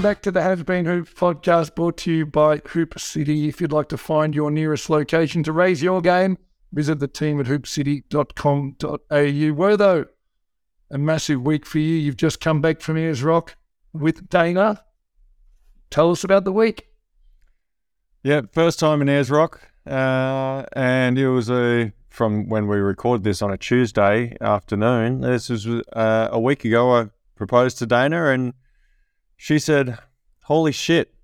Welcome back to the Has Been Hoop podcast brought to you by Hoop City. If you'd like to find your nearest location to raise your game, visit the team at hoopcity.com.au. Worthy a massive week for you. You've just come back from Ayers Rock with Dana. Tell us about the week. Yeah, first time in Ayers Rock, uh, and it was a from when we recorded this on a Tuesday afternoon. This was uh, a week ago. I proposed to Dana, and she said, "Holy shit!"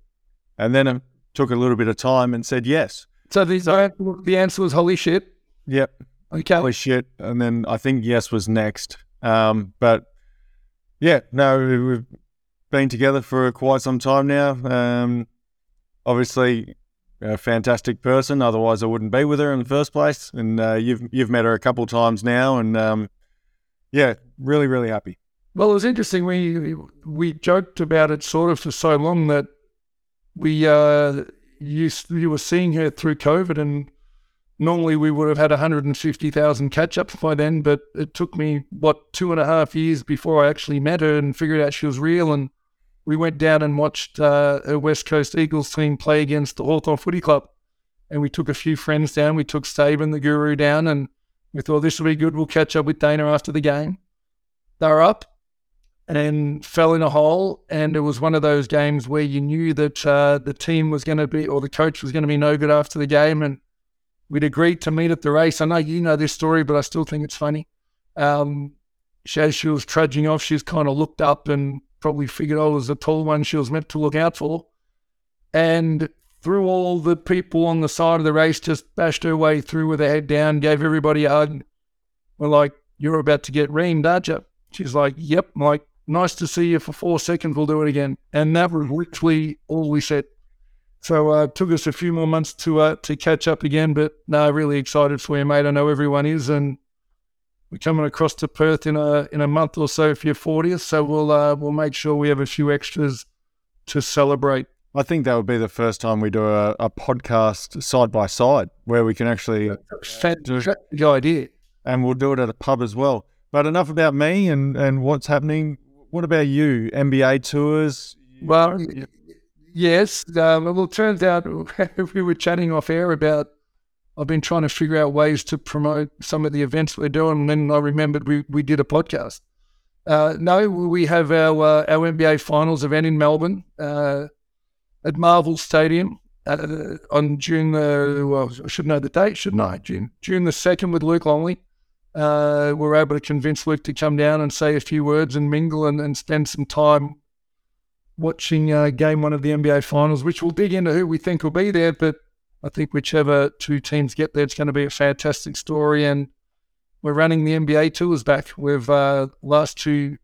And then it took a little bit of time and said yes. So the, the answer was holy shit. Yep. Okay. Holy shit! And then I think yes was next. Um, but yeah, no, we've been together for quite some time now. Um, obviously, a fantastic person. Otherwise, I wouldn't be with her in the first place. And uh, you've you've met her a couple times now, and um, yeah, really, really happy. Well, it was interesting. We we joked about it sort of for so long that we uh, you you were seeing her through COVID, and normally we would have had 150,000 catch ups by then. But it took me what two and a half years before I actually met her and figured out she was real. And we went down and watched uh, a West Coast Eagles team play against the Hawthorn Footy Club, and we took a few friends down. We took Saban, the Guru, down, and we thought this will be good. We'll catch up with Dana after the game. They were up and fell in a hole. And it was one of those games where you knew that uh, the team was going to be, or the coach was going to be no good after the game. And we'd agreed to meet at the race. I know you know this story, but I still think it's funny. Um, as she was trudging off, she's kind of looked up and probably figured, it was the tall one she was meant to look out for. And through all the people on the side of the race, just bashed her way through with her head down, gave everybody a hug. We're like, you're about to get reamed, aren't you? She's like, yep. I'm like, nice to see you for four seconds. We'll do it again. And that was literally all we said. So uh, it took us a few more months to uh, to catch up again, but no, really excited for you, mate. I know everyone is, and we're coming across to Perth in a in a month or so for your 40th. So we'll uh, we'll make sure we have a few extras to celebrate. I think that would be the first time we do a, a podcast side by side where we can actually fantastic idea, and we'll do it at a pub as well. But enough about me and and what's happening what about you? NBA tours? Well, yes. Um, well, it turns out we were chatting off air about. I've been trying to figure out ways to promote some of the events we're doing, and then I remembered we, we did a podcast. Uh, no, we have our uh, our NBA Finals event in Melbourne uh, at Marvel Stadium uh, on June the. Well, I should know the date, shouldn't I? June June the second with Luke Longley uh, we're able to convince Luke to come down and say a few words and mingle and, and spend some time watching uh, game one of the NBA Finals, which we'll dig into who we think will be there. But I think whichever two teams get there, it's going to be a fantastic story. And we're running the NBA tours back. We've uh, last two,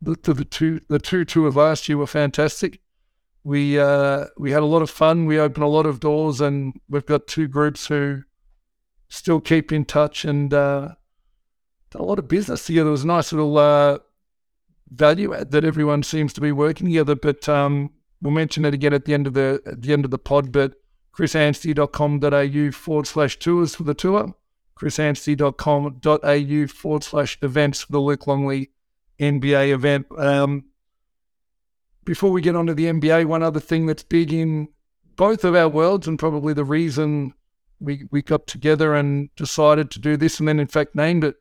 the, the two, the two tours of last year were fantastic. We uh, we had a lot of fun. We opened a lot of doors, and we've got two groups who still keep in touch and uh, a lot of business together. It was a nice little uh, value add that everyone seems to be working together. But um, we'll mention it again at the end of the at the end of the pod. But chrisanstey.com.au forward slash tours for the tour. chrisanstey.com.au forward slash events for the Luke Longley NBA event. Um, before we get on to the NBA, one other thing that's big in both of our worlds and probably the reason we, we got together and decided to do this and then in fact named it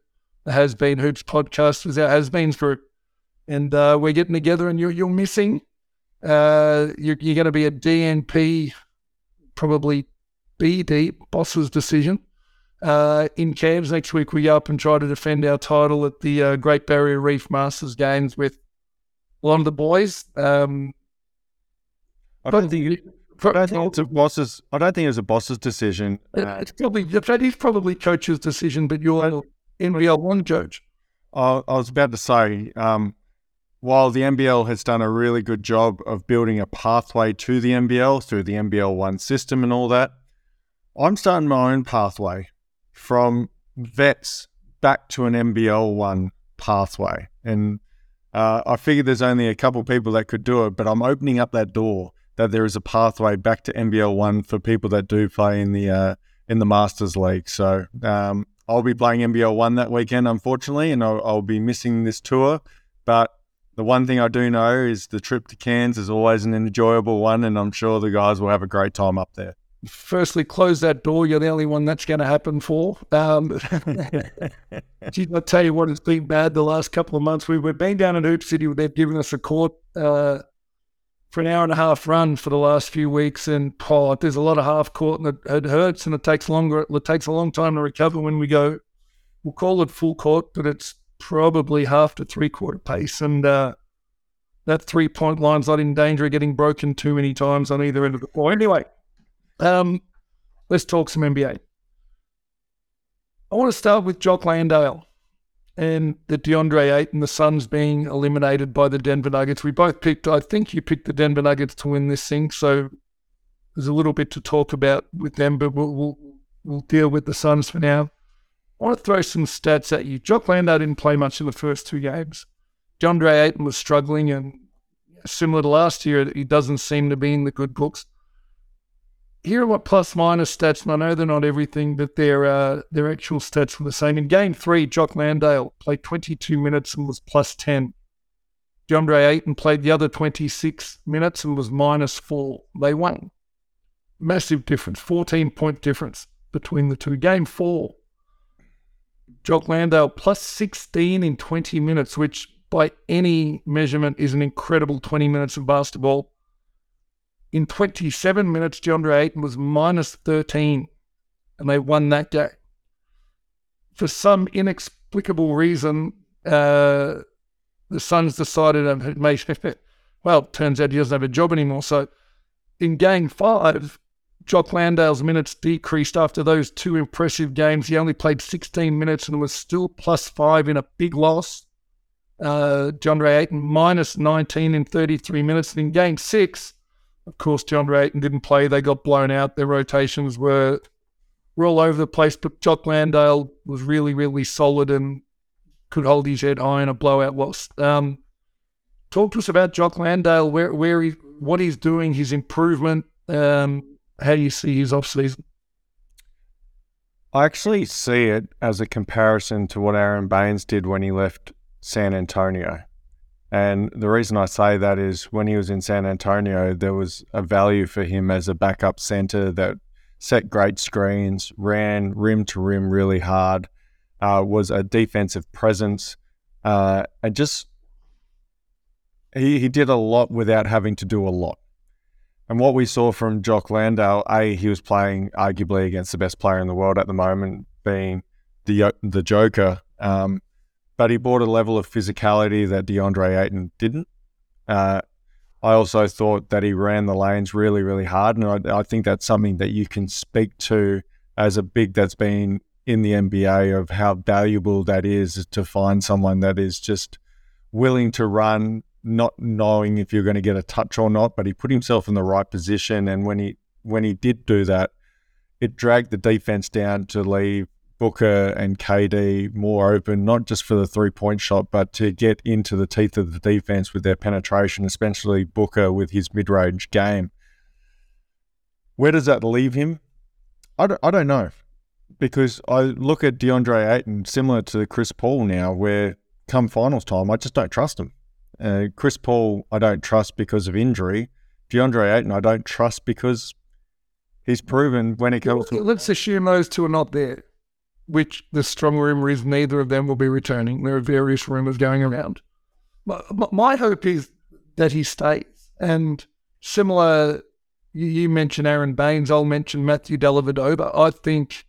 the Has Been Hoops podcast was our Has Beens group. And uh, we're getting together and you're, you're missing. Uh, you're, you're going to be a DNP, probably BD, boss's decision. Uh, in Cairns next week, we go up and try to defend our title at the uh, Great Barrier Reef Masters Games with a lot of the boys. Um, I don't think it, I don't think it's a boss's. I don't think it's a boss's decision. It's probably that is probably coach's decision, but you're NBL one judge. I, I was about to say, um, while the NBL has done a really good job of building a pathway to the NBL through the NBL one system and all that, I'm starting my own pathway from vets back to an NBL one pathway. And uh, I figured there's only a couple people that could do it, but I'm opening up that door that there is a pathway back to NBL one for people that do play in the uh, in the Masters League. So um, I'll be playing NBL one that weekend, unfortunately, and I'll, I'll be missing this tour. But the one thing I do know is the trip to Cairns is always an enjoyable one, and I'm sure the guys will have a great time up there. Firstly, close that door. You're the only one that's going to happen for. Um, geez, I'll tell you what, it's been bad the last couple of months. We've been down in Hoop City. They've given us a court uh, for an hour and a half run for the last few weeks, and oh, there's a lot of half court, and it, it hurts, and it takes longer. It takes a long time to recover when we go. We'll call it full court, but it's probably half to three quarter pace, and uh, that three point line's not in danger of getting broken too many times on either end of the floor. Anyway, um, let's talk some NBA. I want to start with Jock Landale and the DeAndre Ayton the Suns being eliminated by the Denver Nuggets. We both picked, I think you picked the Denver Nuggets to win this thing. So there's a little bit to talk about with them, but we'll, we'll, we'll deal with the Suns for now. I want to throw some stats at you. Jock Landale didn't play much in the first two games. DeAndre Ayton was struggling, and similar to last year, he doesn't seem to be in the good books here are what plus minus stats, and I know they're not everything, but their uh, their actual stats were the same. In game three, Jock Landale played 22 minutes and was plus 10. DeAndre Ayton played the other 26 minutes and was minus four. They won. Massive difference, 14 point difference between the two. Game four, Jock Landale plus 16 in 20 minutes, which by any measurement is an incredible 20 minutes of basketball in 27 minutes, DeAndre Ayton was minus 13, and they won that game. For some inexplicable reason, uh, the Suns decided well, turns out he doesn't have a job anymore. So in game five, Jock Landale's minutes decreased after those two impressive games. He only played 16 minutes and was still plus five in a big loss. Uh, DeAndre Ayton minus 19 in 33 minutes. And in game six, of course, DeAndre Ayton didn't play. They got blown out. Their rotations were were all over the place. But Jock Landale was really, really solid and could hold his head high in a blowout loss. Um, talk to us about Jock Landale, where where he what he's doing, his improvement. Um, how do you see his off season? I actually see it as a comparison to what Aron Baynes did when he left San Antonio. And the reason I say that is when he was in San Antonio, there was a value for him as a backup center that set great screens, ran rim to rim really hard, uh, was a defensive presence, uh, and just he, he did a lot without having to do a lot. And what we saw from Jock Landale, A, he was playing arguably against the best player in the world at the moment, being the the Joker. Um, but he brought a level of physicality that DeAndre Ayton didn't. Uh, I also thought that he ran the lanes really, really hard, and I, I, think that's something that you can speak to as a big that's been in the NBA of how valuable that is to find someone that is just willing to run, not knowing if you're going to get a touch or not. But he put himself in the right position, and when he when he did do that, it dragged the defense down to leave Booker and KD more open, not just for the three point shot, but to get into the teeth of the defense with their penetration, especially Booker with his mid range game. Where does that leave him? I don't, I don't know. Because I look at DeAndre Ayton similar to Chris Paul now, where come finals time, I just don't trust him. Uh, Chris Paul, I don't trust because of injury. DeAndre Ayton, I don't trust because he's proven when it comes. Let's assume those two are not there which the strong rumor is neither of them will be returning. There are various rumors going around. My hope is that he stays. And similar, you mentioned Aron Baynes, I'll mention Matthew Dellavedova. I think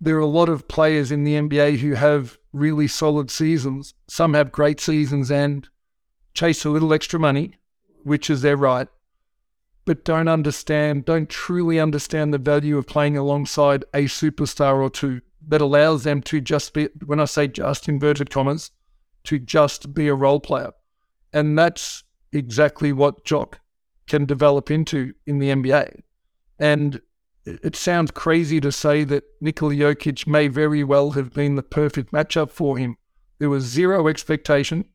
there are a lot of players in the NBA who have really solid seasons. Some have great seasons and chase a little extra money, which is their right, but don't understand, don't truly understand the value of playing alongside a superstar or two that allows them to just be, when I say just inverted commas, to just be a role player. And that's exactly what Jock can develop into in the NBA. And it sounds crazy to say that Nikola Jokic may very well have been the perfect matchup for him. There was zero expectation.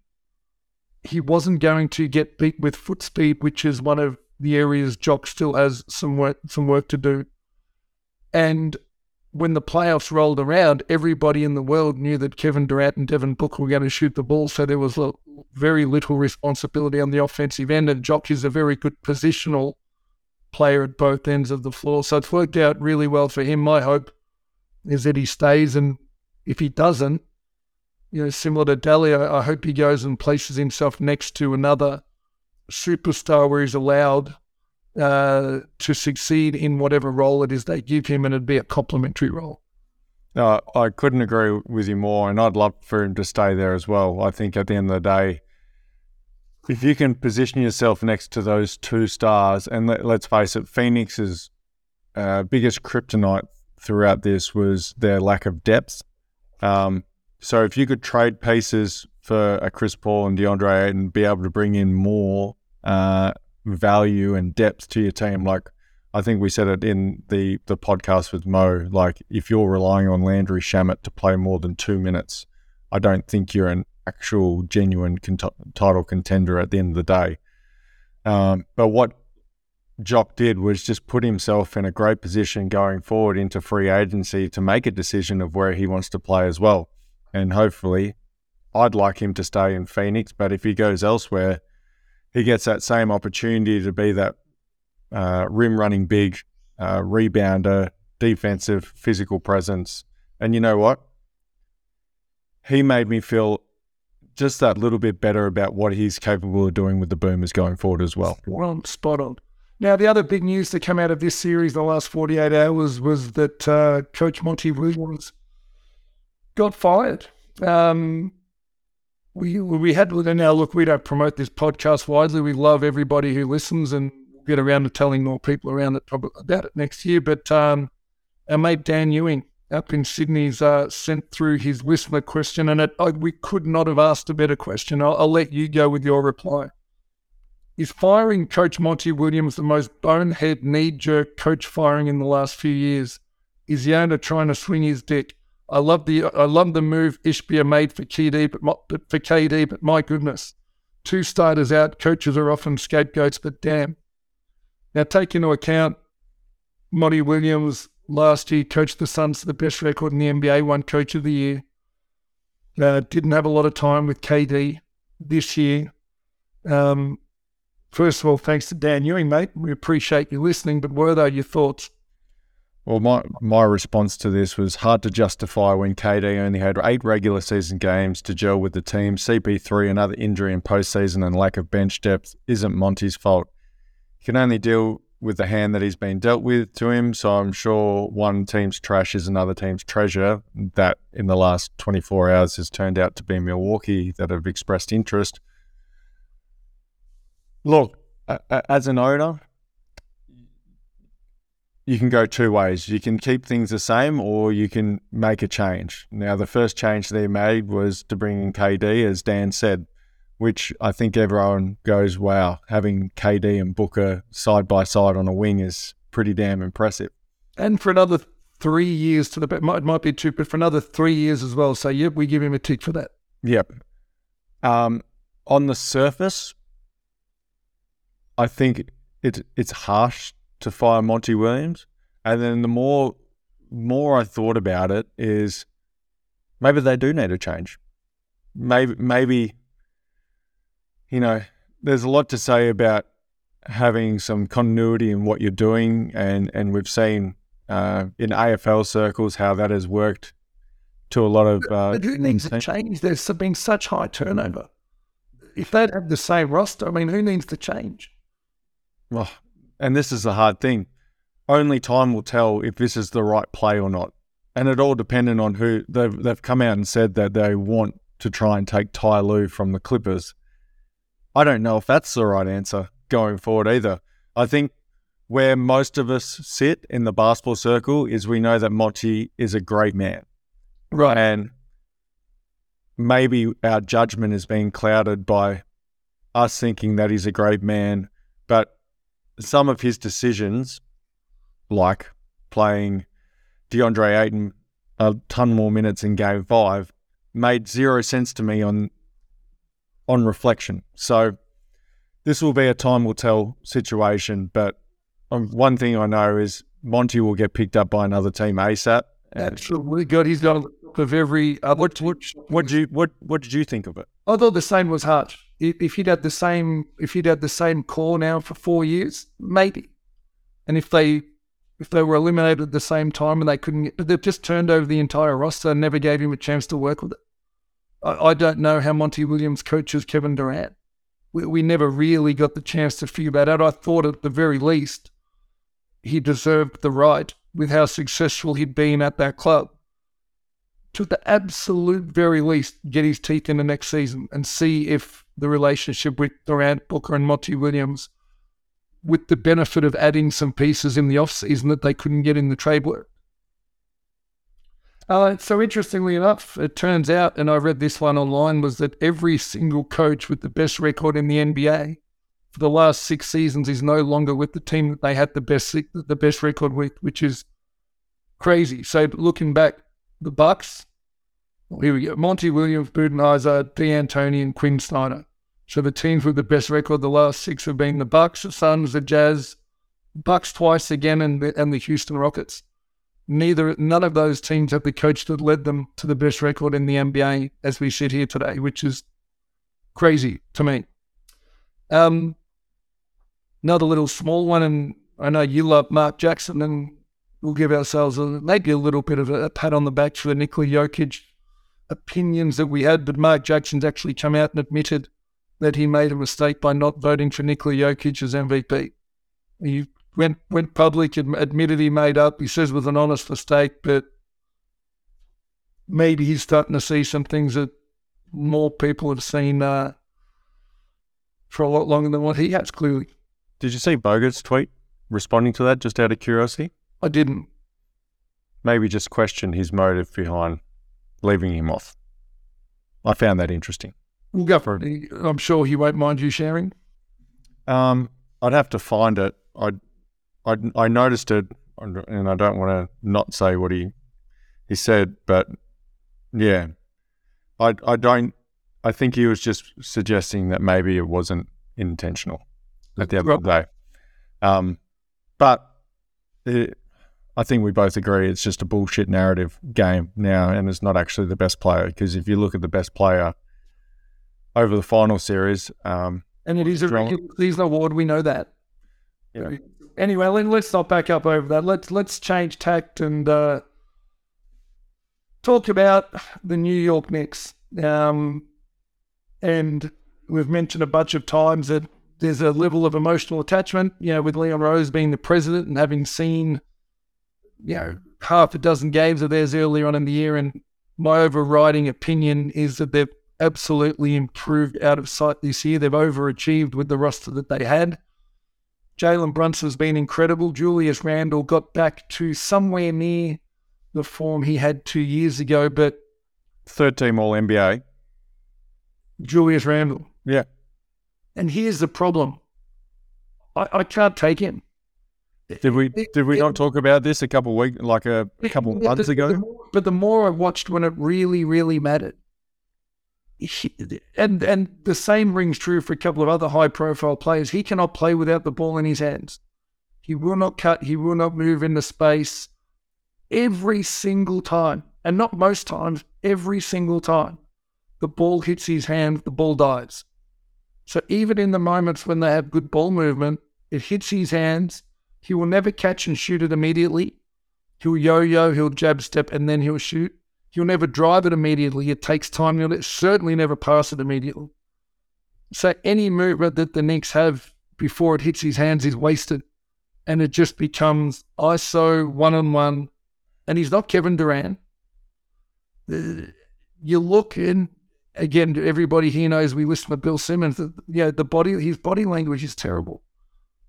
He wasn't going to get beat with foot speed, which is one of the areas Jock still has some work, some work to do. And when the playoffs rolled around, everybody in the world knew that Kevin Durant and Devin Booker were going to shoot the ball, so there was very little responsibility on the offensive end. And Jock is a very good positional player at both ends of the floor, so it's worked out really well for him. My hope is that he stays, and if he doesn't, you know, similar to Delly, I, I hope he goes and places himself next to another superstar where he's allowed uh, to succeed in whatever role it is they give him, and it'd be a complementary role. No, I couldn't agree with you more, and I'd love for him to stay there as well. I think at the end of the day, if you can position yourself next to those two stars, and let, us face it, Phoenix's uh, biggest kryptonite throughout this was their lack of depth. Um, so if you could trade pieces for a Chris Paul and DeAndre and be able to bring in more uh, value and depth to your team, like I think we said it in the the podcast with Mo, like if you're relying on Landry Shamet to play more than two minutes, I don't think you're an actual genuine title contender at the end of the day. Um, but what Jock did was just put himself in a great position going forward into free agency to make a decision of where he wants to play as well. And hopefully, I'd like him to stay in Phoenix, but if he goes elsewhere, he gets that same opportunity to be that uh, rim running big, uh, rebounder, defensive, physical presence. And you know what? He made me feel just that little bit better about what he's capable of doing with the Boomers going forward as well. Well, spot on. Now, the other big news to come out of this series the last 48 hours was that uh, Coach Monty Williams got fired. Um, we we had now look. We don't promote this podcast widely. We love everybody who listens, and we'll get around to telling more people around it about it next year. But um, our mate Dan Ewing up in Sydney's uh, sent through his listener question, and it, we could not have asked a better question. I'll, I'll let you go with your reply. Is firing Coach Monty Williams the most bonehead, knee jerk coach firing in the last few years? Is the owner trying to swing his dick? I love the I love the move Ishbia made for KD, but, my, for KD, but my goodness, two starters out, coaches are often scapegoats. But damn, now take into account Monty Williams last year coached the Suns to the best record in the NBA, won Coach of the Year. Uh, didn't have a lot of time with KD this year. Um, first of all, thanks to Dan Ewing, mate. We appreciate you listening. But were they your thoughts? Well, my my response to this was hard to justify when KD only had eight regular season games to gel with the team. CP3, another injury in postseason, and lack of bench depth isn't Monty's fault. He can only deal with the hand that he's been dealt with to him. So I'm sure one team's trash is another team's treasure. That in the last 24 hours has turned out to be Milwaukee that have expressed interest. Look, as an owner, you can go two ways. You can keep things the same or you can make a change. Now, the first change they made was to bring in KD, as Dan said, which I think everyone goes, wow, having KD and Booker side by side on a wing is pretty damn impressive. And for another three years to the might it might be two, but for another three years as well. So yep, we give him a tick for that. Yep. Um, on the surface, I think it it's harsh to fire Monty Williams. And then the more more I thought about it is maybe they do need a change. Maybe maybe you know, there's a lot to say about having some continuity in what you're doing and and we've seen uh, in AFL circles how that has worked to a lot of uh, but who needs to change? There's been such high turnover. If they'd have the same roster, I mean, who needs to change? Well, and this is the hard thing. Only time will tell if this is the right play or not. And it all dependent on who they've they've come out and said that they want to try and take Ty Lue from the Clippers. I don't know if that's the right answer going forward either. I think where most of us sit in the basketball circle is we know that Monty is a great man. Right. And maybe our judgment is being clouded by us thinking that he's a great man, but some of his decisions, like playing DeAndre Ayton a ton more minutes in game five, made zero sense to me on on reflection. So this will be a time will tell situation, but um, one thing I know is Monty will get picked up by another team ASAP, Absolutely good. He's got of every other. What what what did you what what did you think of it? I thought the same was Hart. If he'd had the same, if he'd had the same core now for four years, maybe. And if they, if they were eliminated at the same time and they couldn't, get, but they've just turned over the entire roster and never gave him a chance to work with it. I, I don't know how Monty Williams coaches Kevin Durant. We, we never really got the chance to figure that out. I thought at the very least he deserved the right with how successful he'd been at that club to the absolute very least get his teeth in the next season and see if the relationship with Durant, Booker, and Monty Williams, with the benefit of adding some pieces in the off season that they couldn't get in the trade work. Uh, so interestingly enough, it turns out, and I read this one online, was that every single coach with the best record in the NBA for the last six seasons is no longer with the team that they had the best the best record with, which is crazy. So looking back, the Bucks. Well, here we go: Monty Williams, Budenholzer, D'Antoni, and Quin Snyder. So the teams with the best record the last six have been the Bucks, the Suns, the Jazz, Bucks twice again, and the, and the Houston Rockets. Neither, none of those teams have the coach that led them to the best record in the NBA as we sit here today, which is crazy to me. Um, another little small one, and I know you love Mark Jackson, and we'll give ourselves a, maybe a little bit of a, a pat on the back for the Nikola Jokic opinions that we had, but Mark Jackson's actually come out and admitted that he made a mistake by not voting for Nikola Jokic as MVP. He went went public, and admitted he made up. He says it was an honest mistake, but maybe he's starting to see some things that more people have seen uh, for a lot longer than what he has. Clearly, did you see Bogut's tweet responding to that? Just out of curiosity, I didn't. Maybe just question his motive behind leaving him off. I found that interesting. We'll go for it. I'm sure he won't mind you sharing. Um, I'd have to find it. I, I, I noticed it, and I don't want to not say what he he said, but yeah, I I don't. I think he was just suggesting that maybe it wasn't intentional at the end of the day. Um, but it, I think we both agree it's just a bullshit narrative game now, and it's not actually the best player. Because if you look at the best player over the final series, um, and it is a regular season award, we know that. Yeah. Anyway, let, us not back up over that. Let's let's change tact and uh, talk about the New York Knicks. Um, and we've mentioned a bunch of times that there's a level of emotional attachment, you know, with Leon Rose being the president and having seen, you know, half a dozen games of theirs earlier on in the year. And my overriding opinion is that they've absolutely improved out of sight this year. They've overachieved with the roster that they had. Jalen Brunson's been incredible. Julius Randle got back to somewhere near the form he had two years ago, but third team All NBA. Julius Randle. Yeah. And here's the problem. I, I can't take him. Did we did we it, not talk about this a couple weeks like a, a couple it, months the, ago? The more, but the more I watched when it really, really mattered, and and the same rings true for a couple of other high profile players. He cannot play without the ball in his hands. He will not cut. He will not move into space. Every single time, and not most times, every single time, the ball hits his hand, the ball dies. So even in the moments when they have good ball movement, it hits his hands. He will never catch and shoot it immediately. He'll yo-yo, he'll jab step, and then he'll shoot. He'll never drive it immediately. It takes time. You'll certainly never pass it immediately. So any movement that the Knicks have before it hits his hands is wasted. And it just becomes ISO one on one. And he's not Kevin Durant. You look and again, everybody here knows we listen to Bill Simmons. You know, the body, his body language is terrible.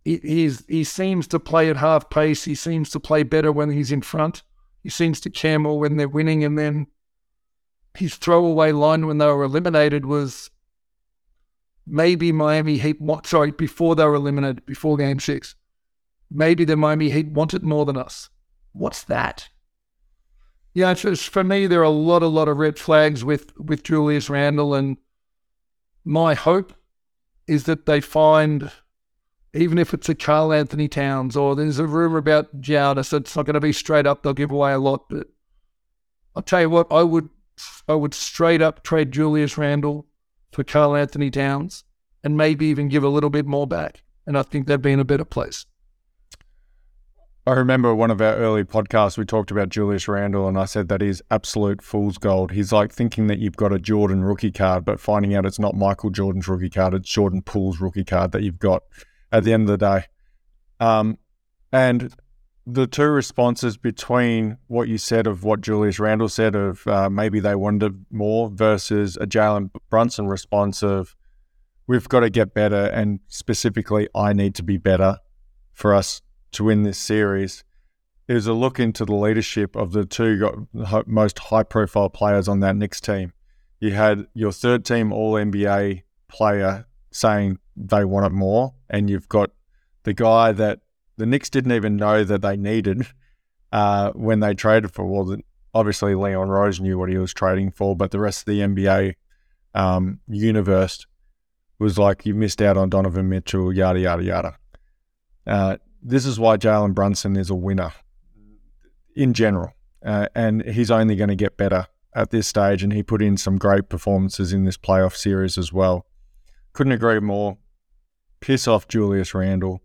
He, he seems to play at half pace. He seems to play better when he's in front. He seems to care more when they're winning. And then his throwaway line when they were eliminated was maybe Miami Heat, sorry, before they were eliminated, before game six. Maybe the Miami Heat want it more than us. What's that? Yeah, it's, for me, there are a lot, a lot of red flags with, with Julius Randle. And my hope is that they find even if it's a Karl-Anthony Towns or there's a rumor about Giannis, it's not going to be straight up. They'll give away a lot, but I'll tell you what, I would I would straight up trade Julius Randle for Karl Anthony Towns and maybe even give a little bit more back. And I think they'd be in a better place. I remember one of our early podcasts, we talked about Julius Randle, and I said that he's absolute fool's gold. He's like thinking that you've got a Jordan rookie card, but finding out it's not Michael Jordan's rookie card, it's Jordan Poole's rookie card that you've got at the end of the day. Um, and the two responses between what you said of what Julius Randle said of uh, maybe they wanted more versus a Jalen Brunson response of we've got to get better and specifically I need to be better for us to win this series is a look into the leadership of the two most high profile players on that Knicks team. You had your third team All NBA player saying they want it more, and you've got the guy that the Knicks didn't even know that they needed uh, when they traded for. Well, obviously Leon Rose knew what he was trading for, but the rest of the NBA um, universe was like, you missed out on Donovan Mitchell, yada, yada, yada. Uh, this is why Jalen Brunson is a winner in general. Uh, and he's only going to get better at this stage. And he put in some great performances in this playoff series as well. Couldn't agree more. Piss off Julius Randle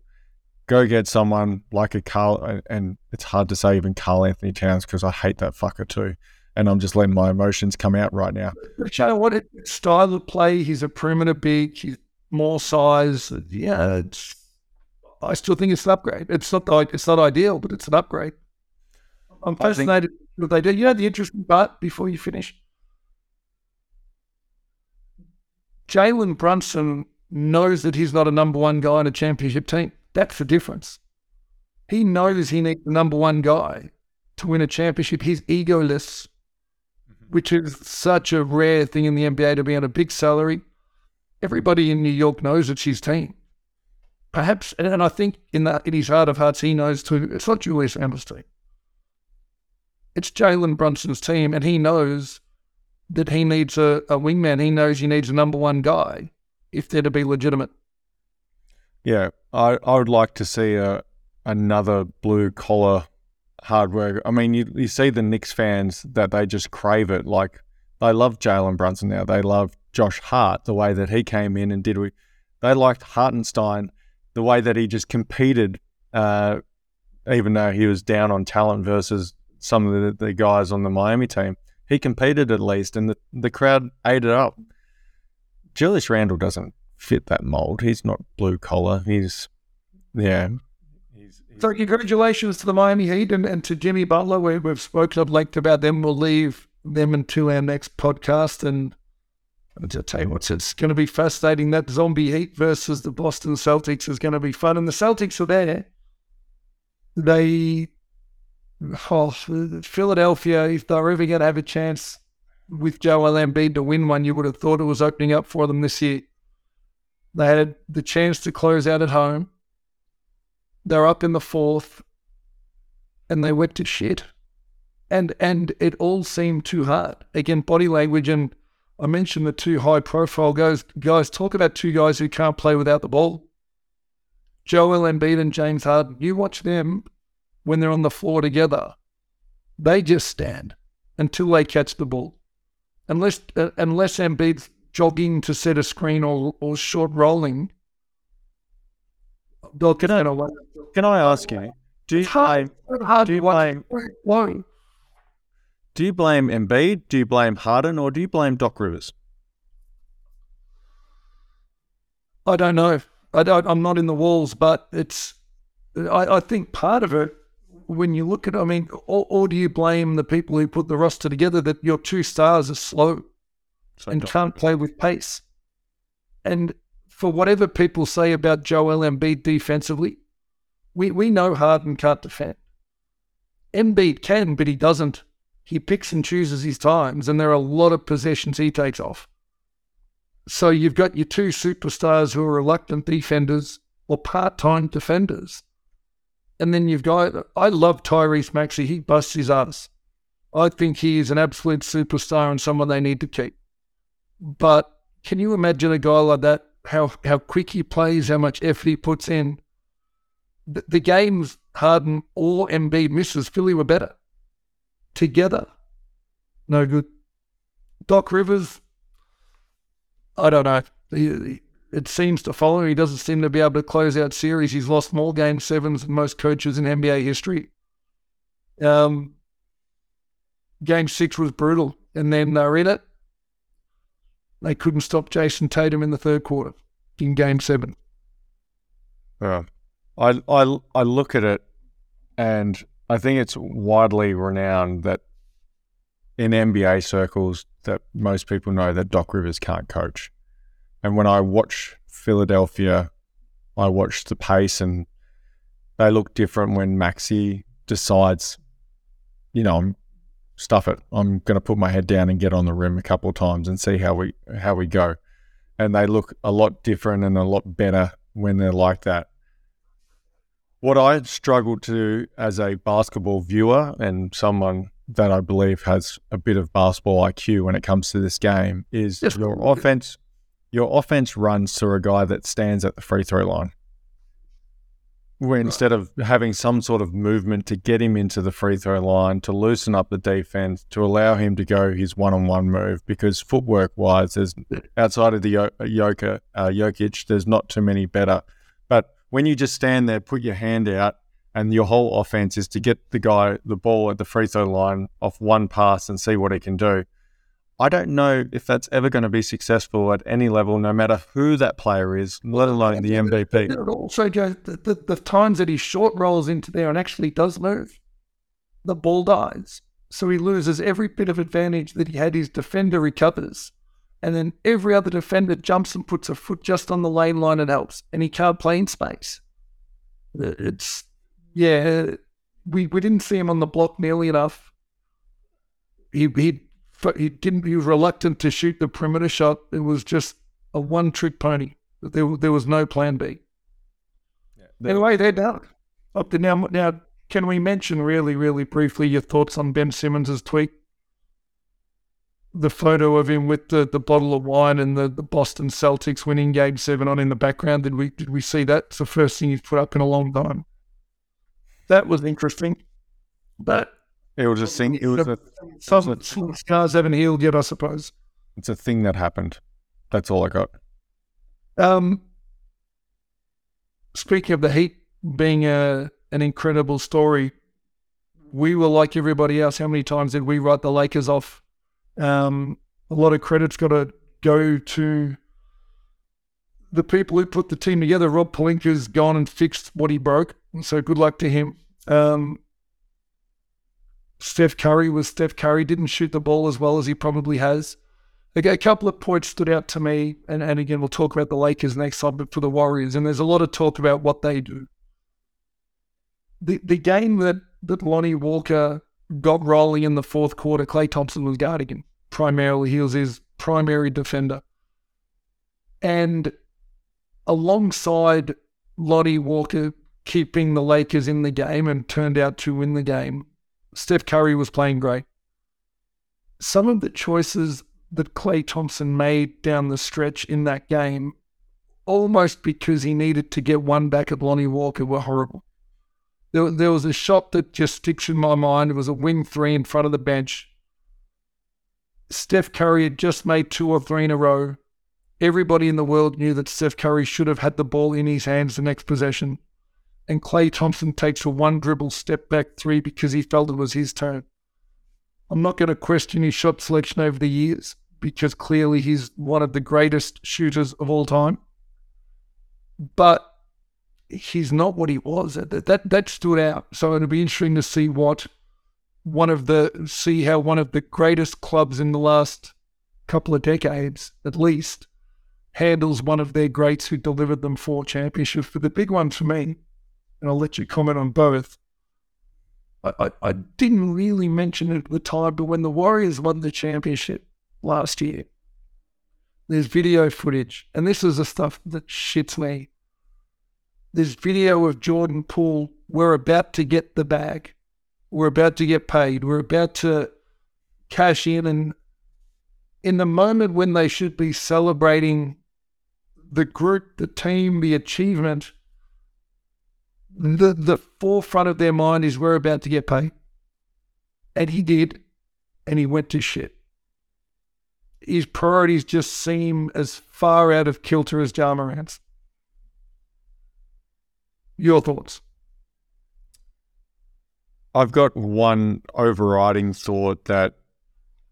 go get someone like a Karl, and it's hard to say even Karl Anthony Towns because I hate that fucker too. And I'm just letting my emotions come out right now. But you know what? Style of play, he's a perimeter big, he's more size. Yeah, I still think it's an upgrade. It's not it's not ideal, but it's an upgrade. I'm fascinated think- what they do. You know the interesting part before you finish? Jalen Brunson knows that he's not a number one guy in a championship team. That's the difference. He knows he needs the number one guy to win a championship. He's egoless, mm-hmm. which is such a rare thing in the NBA to be on a big salary. Everybody in New York knows it's his team. Perhaps, and I think in that in his heart of hearts, he knows too. It's not Julius Randle's team. It's Jalen Brunson's team, and he knows that he needs a, a wingman. He knows he needs a number one guy if they're to be legitimate. Yeah, I I would like to see a another blue collar hardware. I mean, you you see the Knicks fans that they just crave it. Like they love Jalen Brunson now. They love Josh Hart the way that he came in and did. We they liked Hartenstein the way that he just competed, uh, even though he was down on talent versus some of the, the guys on the Miami team. He competed at least, and the the crowd ate it up. Julius Randle doesn't fit that mold. He's not blue collar. He's yeah. He's, he's... So congratulations to the Miami Heat and, and to Jimmy Butler. We, we've spoken at length about them. We'll leave them until our next podcast. And I'll tell you what, it's going to be fascinating. That zombie Heat versus the Boston Celtics is going to be fun. And the Celtics are there. They, oh, Philadelphia, if they're ever going to have a chance with Joel Embiid to win one, you would have thought it was opening up for them this year. They had the chance to close out at home. They're up in the fourth, and they went to shit. And and it all seemed too hard. Again, body language and I mentioned the two high profile guys. Guys, talk about two guys who can't play without the ball. Joel Embiid and James Harden. You watch them when they're on the floor together. They just stand until they catch the ball. Unless uh, unless Embiid's jogging to set a screen or, or short rolling. Can I, can I ask you? Do you blame? Do you blame? Why? Do you blame Embiid? Do you blame Harden, or do you blame Doc Rivers? I don't know. I don't. I'm not in the walls, but it's. I, I think part of it, when you look at, I mean, or, or do you blame the people who put the roster together that your two stars are slow? so and can't play with pace. And for whatever people say about Joel Embiid defensively, we, we know Harden can't defend. Embiid can, but he doesn't. He picks and chooses his times, and there are a lot of possessions he takes off. So you've got your two superstars who are reluctant defenders or part-time defenders. And then you've got, I love Tyrese Maxey. He busts his ass. I think he is an absolute superstar and someone they need to keep. But can you imagine a guy like that? How how quick he plays, how much effort he puts in. The, the games Harden or Embiid misses, Philly were better together. no good. Doc Rivers, I don't know. He, it seems to follow. He doesn't seem to be able to close out series. He's lost more game sevens than most coaches in NBA history. Um, game six was brutal, and then they're in it. They couldn't stop Jayson Tatum in the third quarter in game seven. Yeah. I, I, I look at it and I think it's widely renowned that in NBA circles that most people know that Doc Rivers can't coach. And when I watch Philadelphia, I watch the pace and they look different when Maxey decides, you know, stuff it. I'm going to put my head down and get on the rim a couple of times and see how we how we go. And they look a lot different and a lot better when they're like that. What I struggle to as a basketball viewer and someone that I believe has a bit of basketball IQ when it comes to this game is your offense. Your offense runs to a guy that stands at the free throw line. Where instead of having some sort of movement to get him into the free throw line, to loosen up the defense, to allow him to go his one on one move, because footwork wise, there's outside of the Joker, uh, Jokic, there's not too many better. But when you just stand there, put your hand out, and your whole offense is to get the guy the ball at the free throw line off one pass and see what he can do. I don't know if that's ever going to be successful at any level, no matter who that player is, let alone the MVP. It also, Joe, the, the, the times that he short rolls into there and actually does move, the ball dies. So he loses every bit of advantage that he had. His defender recovers. And then every other defender jumps and puts a foot just on the lane line and helps. And he can't play in space. It's, yeah, we, we didn't see him on the block nearly enough. He, he he didn't. He was reluctant to shoot the perimeter shot. It was just a one-trick pony. There, there was no plan B. Yeah, anyway, they're down. Up to now. Now, can we mention really, really briefly your thoughts on Ben Simmons's tweet? The photo of him with the, the bottle of wine and the, the Boston Celtics winning Game Seven on in the background. Did we did we see that? It's the first thing he's put up in a long time. That was interesting, but it was a thing. It was a, some, some scars haven't healed yet, I suppose. It's a thing that happened. That's all I got. Um, speaking of the Heat being a an incredible story, we were like everybody else. How many times did we write the Lakers off? Um, a lot of credit's got to go to the people who put the team together. Rob Pelinka's gone and fixed what he broke, so good luck to him. Um, Steph Curry was Steph Curry, didn't shoot the ball as well as he probably has. Okay, A couple of points stood out to me, and, and again, we'll talk about the Lakers next time, but for the Warriors, and there's a lot of talk about what they do. The the game that, that Lonnie Walker got rolling in the fourth quarter, Klay Thompson was guarding him. Primarily, he was his primary defender. And alongside Lonnie Walker keeping the Lakers in the game and turned out to win the game, Steph Curry was playing great. Some of the choices that Klay Thompson made down the stretch in that game, almost because he needed to get one back at Lonnie Walker, were horrible. There, there was a shot that just sticks in my mind. It was a wing three in front of the bench. Steph Curry had just made two or three in a row. Everybody in the world knew that Steph Curry should have had the ball in his hands the next possession and Klay Thompson takes a one dribble step back three because he felt it was his turn. I'm not going to question his shot selection over the years because clearly he's one of the greatest shooters of all time. But he's not what he was. That that, that stood out. So it'll be interesting to see what one of the see how one of the greatest clubs in the last couple of decades, at least, handles one of their greats who delivered them four championships. But the big one for me and I'll let you comment on both. I, I, I didn't really mention it at the time, but when the Warriors won the championship last year, there's video footage, and this is the stuff that shits me. There's video of Jordan Poole. We're about to get the bag. We're about to get paid. We're about to cash in. And in the moment when they should be celebrating the group, the team, the achievement, the, the forefront of their mind is we're about to get paid. And he did. and he went to shit. His priorities just seem as far out of kilter as Ja Morant's Your thoughts? I've got one overriding thought that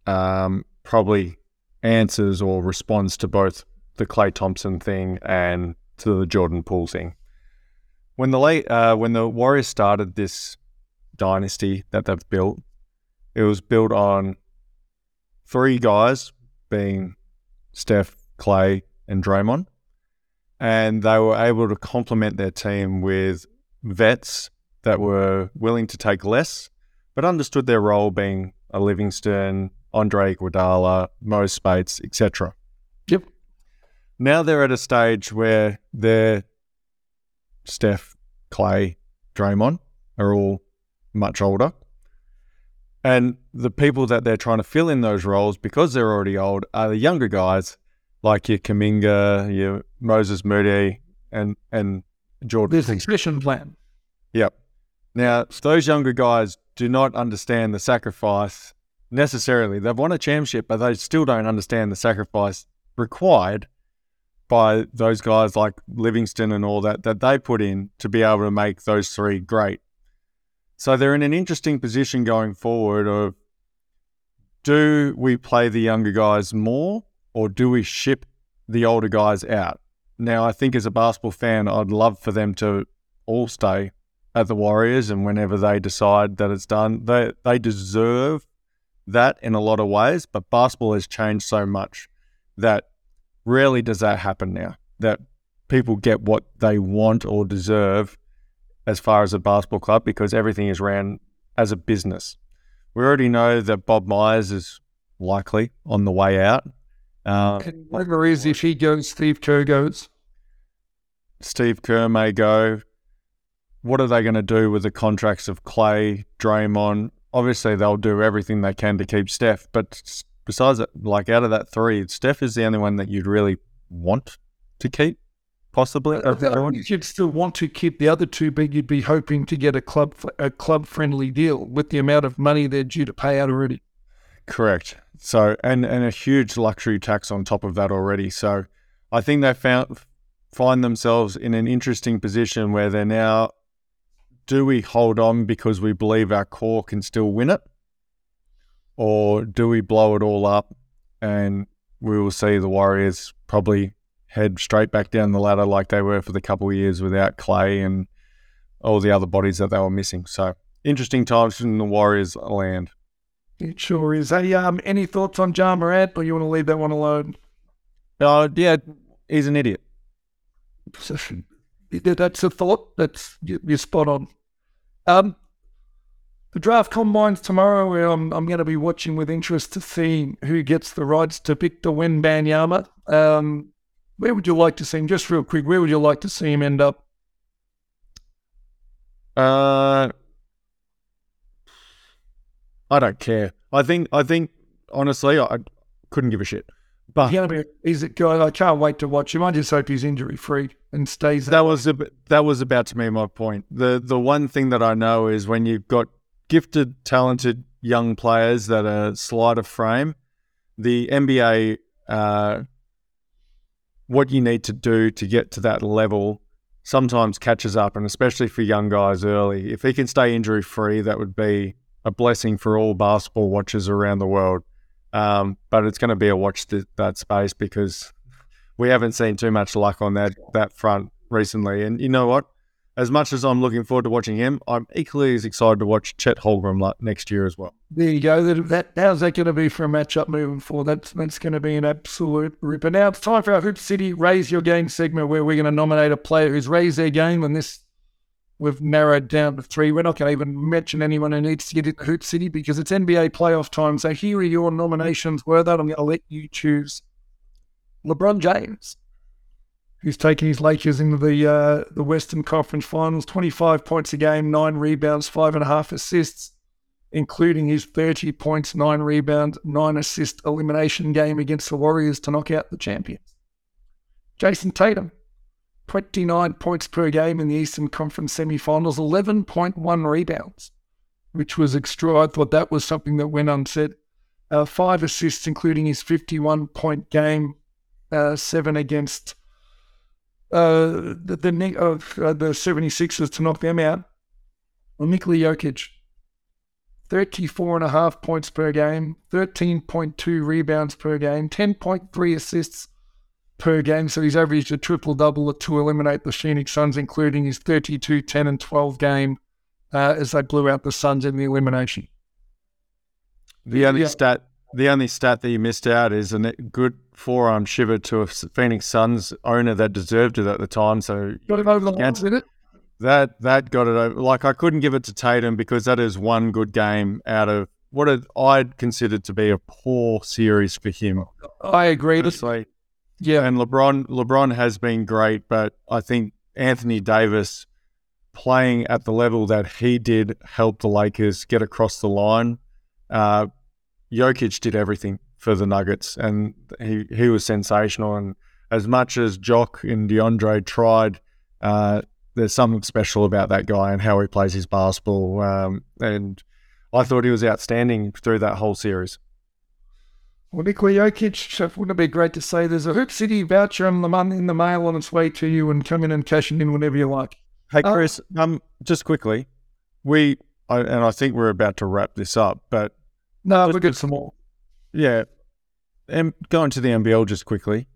um, probably answers or responds to both the Klay Thompson thing and to the Jordan Poole thing. When the late uh, when the Warriors started this dynasty that they've built, it was built on three guys being Steph, Klay, and Draymond. And they were able to complement their team with vets that were willing to take less, but understood their role being a Livingston, Andre Iguodala, Mo Speights, etc. Yep. Now they're at a stage where they're Steph, Klay, Draymond are all much older. And the people that they're trying to fill in those roles because they're already old are the younger guys like your Kuminga, your Moses Moody, and and Jordan. There's a succession plan. Yep. Now those younger guys do not understand the sacrifice necessarily. They've won a championship, but they still don't understand the sacrifice required by those guys like Livingston and all that that they put in to be able to make those three great. So they're in an interesting position going forward of do we play the younger guys more or do we ship the older guys out? Now, I think as a basketball fan, I'd love for them to all stay at the Warriors and whenever they decide that it's done, they they deserve that in a lot of ways, but basketball has changed so much that rarely does that happen now. That people get what they want or deserve as far as a basketball club because everything is ran as a business. We already know that Bob Myers is likely on the way out. Um, whatever is, if he goes, Steve Kerr goes. Steve Kerr may go. What are they going to do with the contracts of Klay, Draymond? Obviously, they'll do everything they can to keep Steph. But besides it, like out of that three, Steph is the only one that you'd really want to keep possibly. Uh, you'd still want to keep the other two, but you'd be hoping to get a club a club friendly deal with the amount of money they're due to pay out already. Correct. So and and a huge luxury tax on top of that already. So I think they found find themselves in an interesting position where they're now. Do we hold on because we believe our core can still win it, or do we blow it all up and we will see the Warriors probably head straight back down the ladder like they were for the couple of years without Klay and all the other bodies that they were missing. So interesting times in the Warriors land. It sure is. Hey, um, any thoughts on Ja Morant, or you want to leave that one alone? Uh, yeah, he's an idiot. That's a thought. That's you're spot on. Um, the draft combines tomorrow. Where I'm, I'm going to be watching with interest to see who gets the rights to pick the Wembanyama. Um, where would you like to see him? Just real quick, where would you like to see him end up? Uh, I don't care. I think I think honestly, I couldn't give a shit. But he's a guy I can't wait to watch him. I just hope he's injury free and stays. That, that was a, that was about to be my point. the The one thing that I know is when you've got gifted, talented young players that are slight of frame, the NBA uh, what you need to do to get to that level sometimes catches up, and especially for young guys early. If he can stay injury free, that would be a blessing for all basketball watchers around the world. Um, but it's going to be a watch th- that space because we haven't seen too much luck on that that front recently. And you know what? As much as I'm looking forward to watching him, I'm equally as excited to watch Chet Holmgren next year as well. There you go. That, that how's that going to be for a matchup moving forward? That's that's going to be an absolute ripper. Now it's time for our Hoop City Raise Your Game segment, where we're going to nominate a player who's raised their game, and this we've narrowed down to three. We're not going to even mention anyone who needs to get into Hoop City because it's NBA playoff time. So here are your nominations. Were that I'm going to let you choose LeBron James who's taken his Lakers into the uh, the Western Conference Finals. 25 points a game, nine rebounds, five and a half assists, including his 30 points, nine rebounds, nine assist elimination game against the Warriors to knock out the champions. Jayson Tatum, 29 points per game in the Eastern Conference semifinals, 11.1 rebounds, which was extra. I thought that was something that went unsaid. uh, five assists, including his 51 point game, uh, seven against uh, the the, uh, the 76ers to knock them out. Nikola Jokic, 34 and a half points per game, 13.2 rebounds per game, 10.3 assists per game. So he's averaged a triple double to eliminate the Phoenix Suns, including his 32, 10, and 12 game uh, as they blew out the Suns in the elimination. The only yeah. stat, the only stat that you missed out is a good forearm shiver to a Phoenix Suns owner that deserved it at the time. So got him over the line, did it? That that got it over. Like I couldn't give it to Tatum because that is one good game out of what I'd considered to be a poor series for him. I agree. Honestly. Yeah, and LeBron LeBron has been great, but I think Anthony Davis playing at the level that he did helped the Lakers get across the line. Uh, Jokic did everything for the Nuggets, and he he was sensational. And as much as Jock and DeAndre tried, uh, there's something special about that guy and how he plays his basketball. Um, and I thought he was outstanding through that whole series. Well, Nikola Jokic, wouldn't it be great to say there's a Hoop City voucher in the in the mail on its way to you and come in and cash it in whenever you like. Hey, uh, Chris, uh, um, just quickly, we, I, and I think we're about to wrap this up, but. No, we'll get some more. Yeah. And going to the NBL just quickly.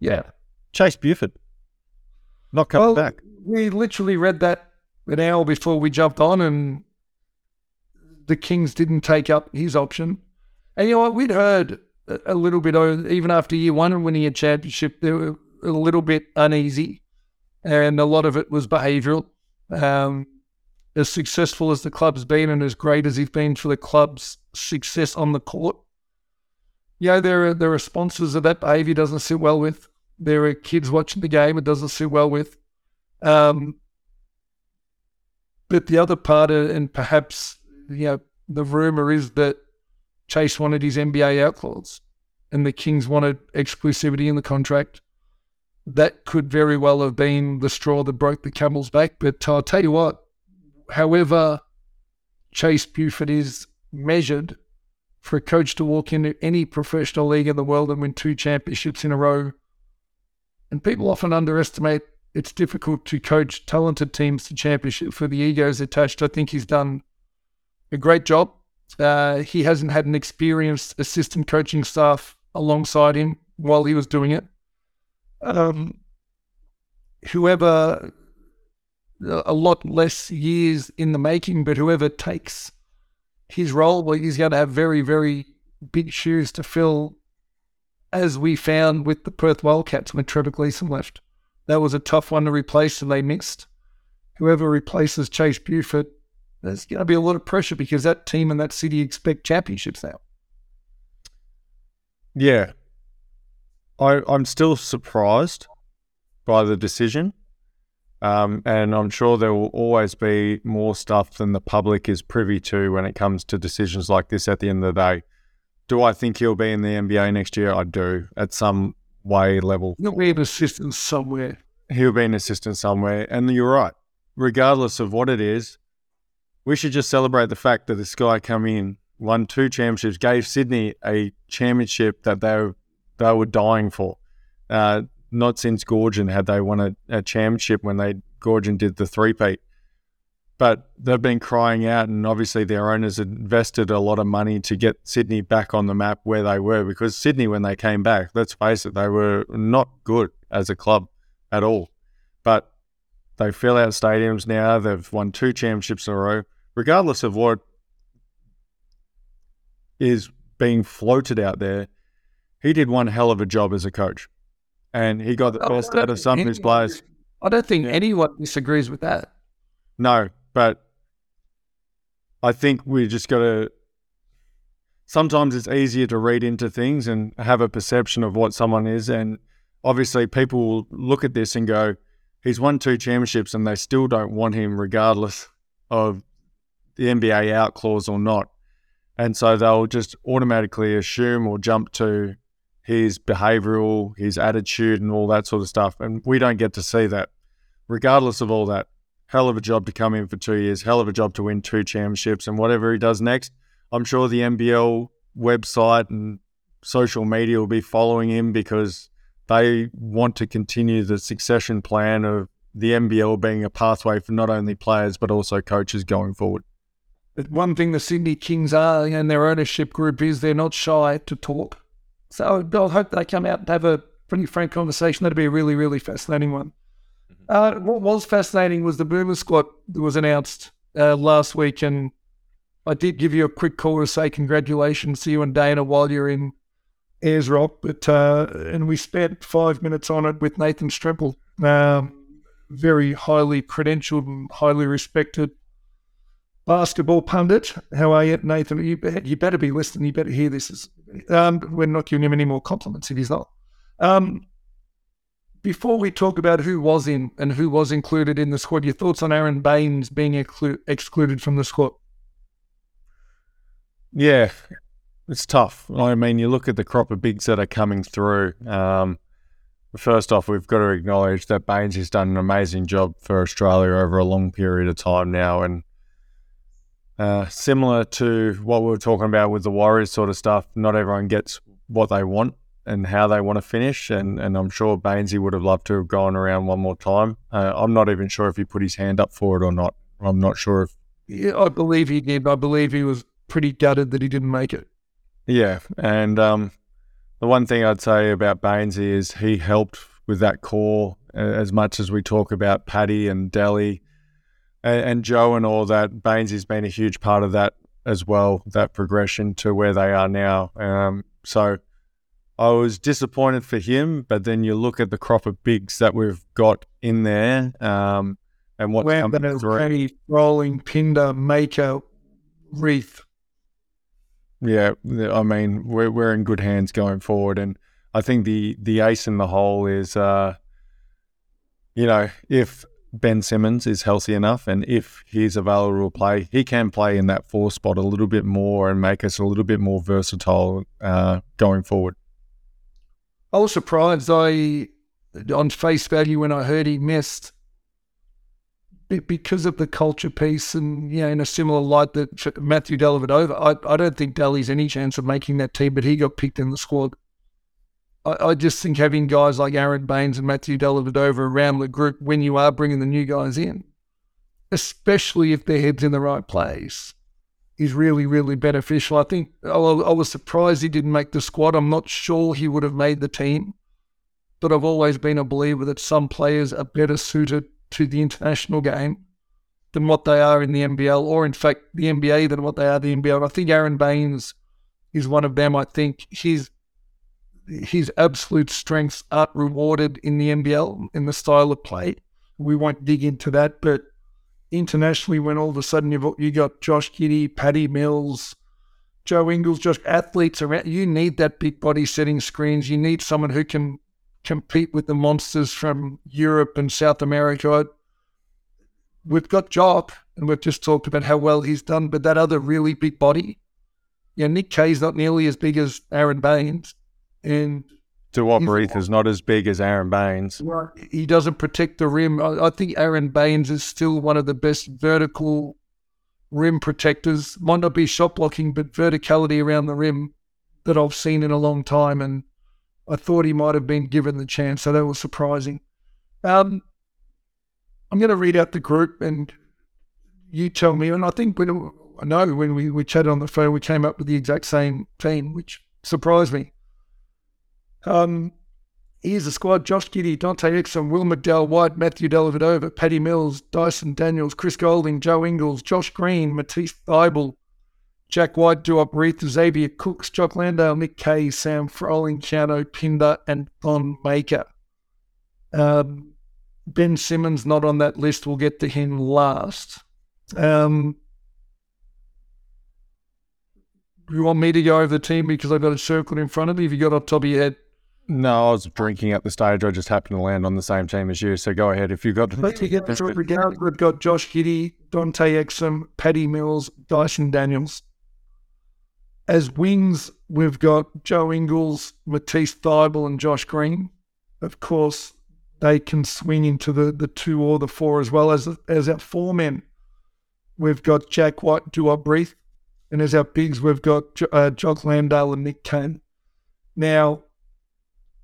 Yeah. Chase Buford. Not coming well, back. We literally read that an hour before we jumped on, and the Kings didn't take up his option. And you know what? We'd heard a little bit, even after year one and winning a championship, they were a little bit uneasy. And a lot of it was behavioural. Um, as successful as the club's been and as great as he's been for the club's success on the court, yeah, there are there are sponsors that that behaviour doesn't sit well with. There are kids watching the game it doesn't sit well with. Um, but the other part, uh, and perhaps you know, the rumor is that Chase wanted his NBA out clause, and the Kings wanted exclusivity in the contract. That could very well have been the straw that broke the camel's back. But I'll tell you what, however Chase Buford is measured, for a coach to walk into any professional league in the world and win two championships in a row. And people often underestimate it's difficult to coach talented teams to championship for the egos attached. I think he's done a great job. Uh, he hasn't had an experienced assistant coaching staff alongside him while he was doing it. Um, whoever, a lot less years in the making, but whoever takes his role, well, he's going to have very, very big shoes to fill, as we found with the Perth Wildcats when Trevor Gleeson left. That was a tough one to replace, and they missed. Whoever replaces Chase Buford, there's going to be a lot of pressure because that team and that city expect championships now. Yeah. I, I'm still surprised by the decision. Um, and I'm sure there will always be more stuff than the public is privy to when it comes to decisions like this at the end of the day. Do I think he'll be in the NBA next year? I do, at some way level. He'll be an assistant somewhere. He'll be an assistant somewhere. And you're right. Regardless of what it is, we should just celebrate the fact that this guy come in, won two championships, gave Sydney a championship that they were, they were dying for. Uh, not since Goorjian had they won a, a championship when they Goorjian did the three-peat. But they've been crying out, and obviously their owners invested a lot of money to get Sydney back on the map where they were. Because Sydney, when they came back, let's face it, they were not good as a club at all. But they fill out stadiums now. They've won two championships in a row. Regardless of what is being floated out there, he did one hell of a job as a coach and he got the oh, best out of some of his players. I don't think yeah. anyone disagrees with that. No, but I think we just got to. Sometimes it's easier to read into things and have a perception of what someone is, and obviously people will look at this and go, "He's won two championships, and they still don't want him, regardless of the NBA out clause or not." And so they'll just automatically assume or jump to his behavioral, his attitude, and all that sort of stuff. And we don't get to see that. Regardless of all that, hell of a job to come in for two years, hell of a job to win two championships, and whatever he does next, I'm sure the NBL website and social media will be following him because they want to continue the succession plan of the NBL being a pathway for not only players but also coaches going forward. One thing the Sydney Kings are and their ownership group is they're not shy to talk. So I hope they come out and have a pretty frank conversation. That'd be a really, really fascinating one. Uh, what was fascinating was the Boomer squad that was announced uh, last week, and I did give you a quick call to say congratulations to you and Dana while you're in Ayers Rock, but uh, and we spent five minutes on it with Nathan Stremple, um, very highly credentialed and highly respected basketball pundit. How are you, Nathan? You, you better be listening. You better hear this. Um, we're not giving him any more compliments if he's not. Um, before we talk about who was in and who was included in the squad, your thoughts on Aron Baynes being exclu- excluded from the squad? Yeah, it's tough. I mean, you look at the crop of bigs that are coming through. Um, first off, we've got to acknowledge that Baynes has done an amazing job for Australia over a long period of time now, and uh, similar to what we were talking about with the Warriors sort of stuff. Not everyone gets what they want and how they want to finish. And, and I'm sure Baynesy would have loved to have gone around one more time. Uh, I'm not even sure if he put his hand up for it or not. I'm not sure if. Yeah, I believe he did. I believe he was pretty gutted that he didn't make it. Yeah. And um, the one thing I'd say about Baynesy is he helped with that core as much as we talk about Paddy and Delly and, and Joe and all that. Baynes has been a huge part of that as well, that progression to where they are now. Um, so I was disappointed for him, but then you look at the crop of bigs that we've got in there, um, and what's Where coming through. Penny, Rolling, Pinder, Maker, Reith. Yeah, I mean we're we're in good hands going forward, and I think the the ace in the hole is, uh, you know, if Ben Simmons is healthy enough, and if he's available to play, he can play in that four spot a little bit more and make us a little bit more versatile uh, going forward. I was surprised. I, on face value, when I heard he missed, because of the culture piece, and yeah, in a similar light that Matthew Dellavedova, I, I don't think Delly's any chance of making that team, but he got picked in the squad. I, just think having guys like Aron Baynes and Matthew Dellavedova around the group when you are bringing the new guys in, especially if their head's in the right place, is really, really beneficial. I think I, was surprised he didn't make the squad. I'm not sure he would have made the team, but I've always been a believer that some players are better suited to the international game than what they are in the NBL, or in fact, the NBA than what they are the NBL. I think Aron Baynes is one of them. I think his his absolute strengths aren't rewarded in the NBL in the style of play. We won't dig into that, but internationally when all of a sudden you've you got Josh Giddey, Paddy Mills, Joe Ingles, just athletes around. You need that big body setting screens. You need someone who can compete with the monsters from Europe and South America. We've got Job, and we've just talked about how well he's done, but that other really big body, yeah, Nick Kay's not nearly as big as Aron Baynes. And Duop Reith is not as big as Aron Baynes. He doesn't protect the rim. I, I, think Aron Baynes is still one of the best vertical rim protectors. Might not be shot blocking, but verticality around the rim that I've seen in a long time. And I thought he might have been given the chance, so that was surprising. Um, I'm going to read out the group, and you tell me. And I think when I know when we, we chatted on the phone, we came up with the exact same team, which surprised me. Um, here's the squad Josh Giddey, Dante Exum, Will McDowell White, Matthew Dellavedova, Paddy Mills, Dyson Daniels, Chris Goulding, Joe Ingles, Josh Green, Matisse Thybulle, Jack White, Duop Reith, Xavier Cooks, Jock Landale, Nick Kay, Sam Froling, Keanu Pinder, and Thon Maker. Um, ben Simmons not on that list. We'll get to him last. Um, you want me to go over the team because I've got it circled in front of me? If you got off top of your head. No, I was drinking at the stage. I just happened to land on the same team as you. So go ahead. If you've got. Let's get through it We've got Josh Giddey, Dante Exum, Paddy Mills, Dyson Daniels. As wings, we've got Joe Ingles, Matisse Thybulle, and Josh Green. Of course, they can swing into the, the two or the four as well as as our four men. We've got Jack White, Duop Reith, And as our bigs, we've got uh, Jock Landale and Nick Kay. Now,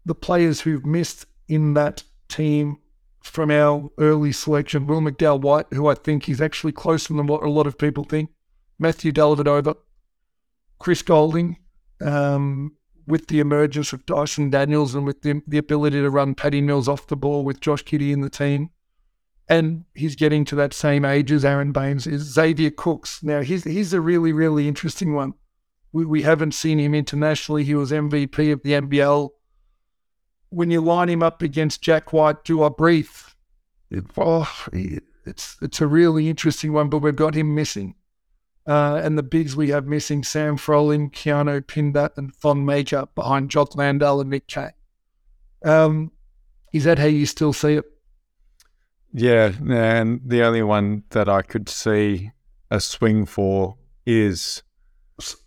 the players who've missed in that team from our early selection, Will McDowell White, who I think is actually closer than what a lot of people think, Matthew Dellavedova, Chris Goulding, um, with the emergence of Dyson Daniels and with the, the ability to run Paddy Mills off the ball with Josh Giddey in the team. And he's getting to that same age as Aron Baynes is Xavier Cooks. Now, he's, he's a really, really interesting one. We, we haven't seen him internationally. He was MVP of the NBL. When you line him up against Jack White, do I breathe? It, oh, it's, it's a really interesting one, but we've got him missing. Uh, and the bigs we have missing Sam Froling, Keanu Pinder, and Thon Maker behind Jock Landale and Nick Kay. Um, is that how you still see it? Yeah, and the only one that I could see a swing for is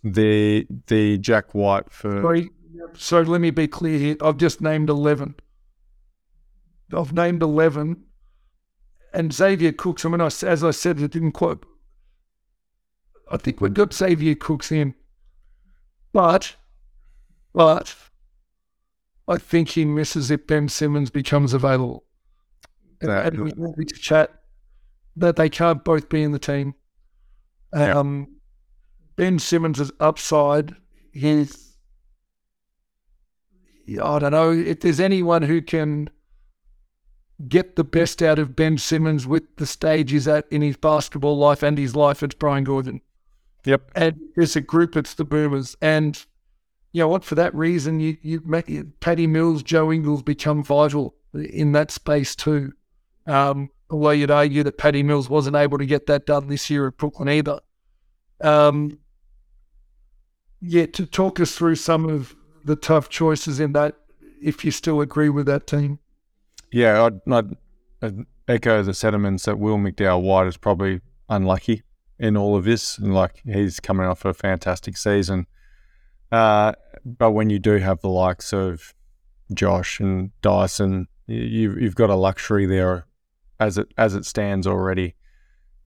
the the Jack White for. Sorry, so let me be clear here. I've just named eleven. I've named eleven, and Xavier Cooks. I mean, I, as I said, it didn't quite I think we've got Xavier Cooks in. But, but, I think he misses if Ben Simmons becomes available. That, and we need to chat that they can't both be in the team. Um, yeah. Ben Simmons' is upside, his, I don't know, if there's anyone who can get the best out of Ben Simmons with the stage he's at in his basketball life and his life, it's Brian Goorjian. Yep. And as a group, it's the Boomers. And you know what? For that reason, you you make Paddy Mills, Joe Ingles become vital in that space too. Um, although you'd argue that Paddy Mills wasn't able to get that done this year at Brooklyn either. Um, yeah, to talk us through some of the tough choices in that, if you still agree with that team. Yeah, I'd, I'd, I'd echo the sentiments that Will McDowell White is probably unlucky in all of this. And like he's coming off a fantastic season. Uh, but when you do have the likes of Josh and Dyson, you, you've got a luxury there as it as it stands already.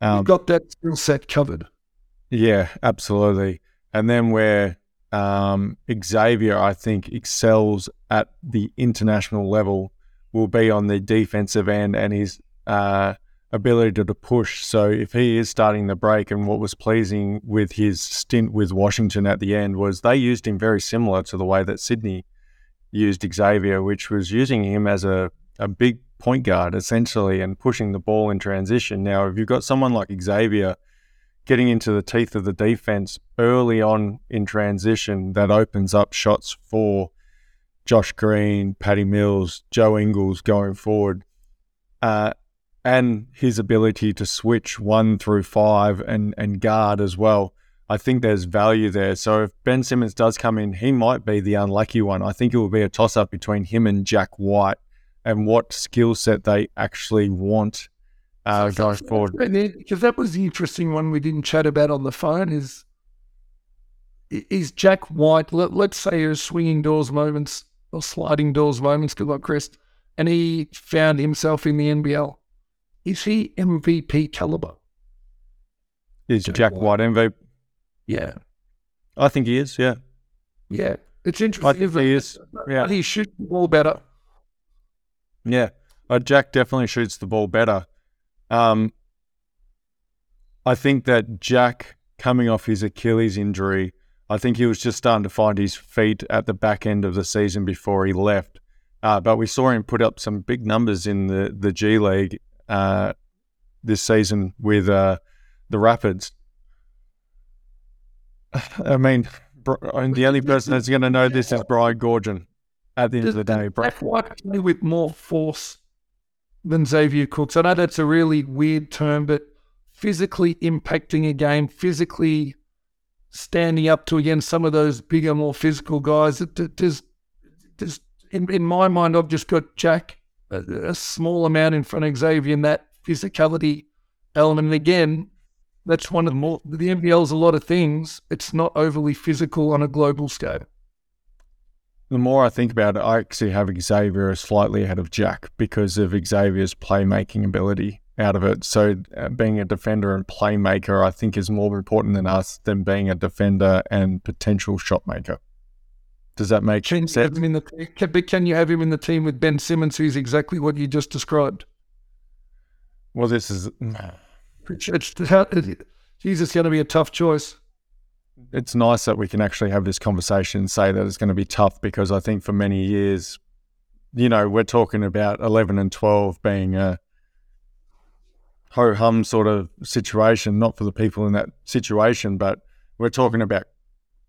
Um, You've got that skill set covered. Yeah, absolutely. And then where um, Xavier, I think, excels at the international level will be on the defensive end and his uh, ability to, to push. So if he is starting the break, and what was pleasing with his stint with Washington at the end was they used him very similar to the way that Sydney used Xavier, which was using him as a, a big point guard essentially and pushing the ball in transition. Now, if you've got someone like Xavier getting into the teeth of the defense early on in transition, that opens up shots for Josh Green, Paddy Mills, Joe Ingles going forward. Uh, and his ability to switch one through five and, and guard as well. I think there's value there. So if Ben Simmons does come in, he might be the unlucky one. I think it will be a toss up between him and Jack White and what skill set they actually want uh, going forward. Because that was the interesting one we didn't chat about on the phone is is Jack White, let, us say a swinging doors moments or sliding doors moments, good luck, Chris, and he found himself in the NBL is he MVP caliber? Is Jack, Jack White. White MVP? Yeah. I think he is, yeah. Yeah. It's interesting. I think he is. Yeah. He shoots the ball better. Yeah. Uh, Jack definitely shoots the ball better. Um, I think that Jack, coming off his Achilles injury, I think he was just starting to find his feet at the back end of the season before he left. Uh, but we saw him put up some big numbers in the, the G League uh, this season with uh, the Rapids. I mean, the only person that's going to know this is Brian Goorjian at the end Does, of the day. Jack White play with more force than Xavier Cooks. I know that's a really weird term, but physically impacting a game, physically standing up to against some of those bigger, more physical guys. Does, does in, in my mind, I've just got Jack a, a small amount in front of Xavier in that physicality element. And again, that's one of the more, the NBL is a lot of things. It's not overly physical on a global scale. The more I think about it, I actually have Xavier slightly ahead of Jack because of Xavier's playmaking ability. out of it. So uh, being a defender and playmaker, I think, is more important than us than being a defender and potential shot maker. Does that make can sense? You the, can, can you have him in the team with Ben Simmons, who's exactly what you just described? Well, this is. It's, it's, Jesus, going to be a tough choice. It's nice that we can actually have this conversation and say that it's going to be tough because I think for many years, you know, we're talking about 11 and 12 being a ho hum sort of situation, not for the people in that situation, but we're talking about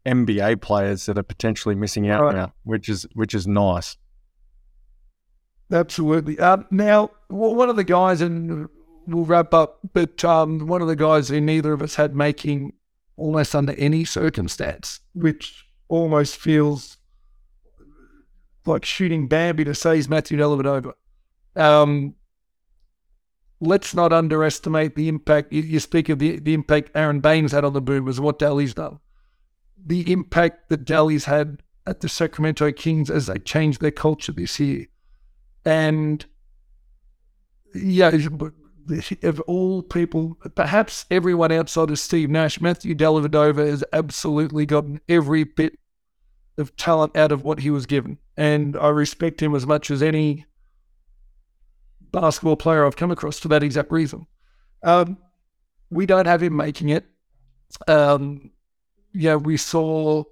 NBA players that are potentially missing out right. now, which is which is nice. Absolutely. Um, now, one of the guys, and we'll wrap up, but um, one of the guys who neither of us had making almost under any circumstance, which almost feels like shooting Bambi to say he's Matthew Dellavedova. Um, let's not underestimate the impact. You, you speak of the, the impact Aron Baynes had on the Boomers, what Delly's done. The impact that Delly's had at the Sacramento Kings as they changed their culture this year. And yeah, of all people, perhaps everyone outside of Steve Nash, Matthew Dellavedova has absolutely gotten every bit of talent out of what he was given. And I respect him as much as any basketball player I've come across for that exact reason. Um, we don't have him making it. Um, yeah, we saw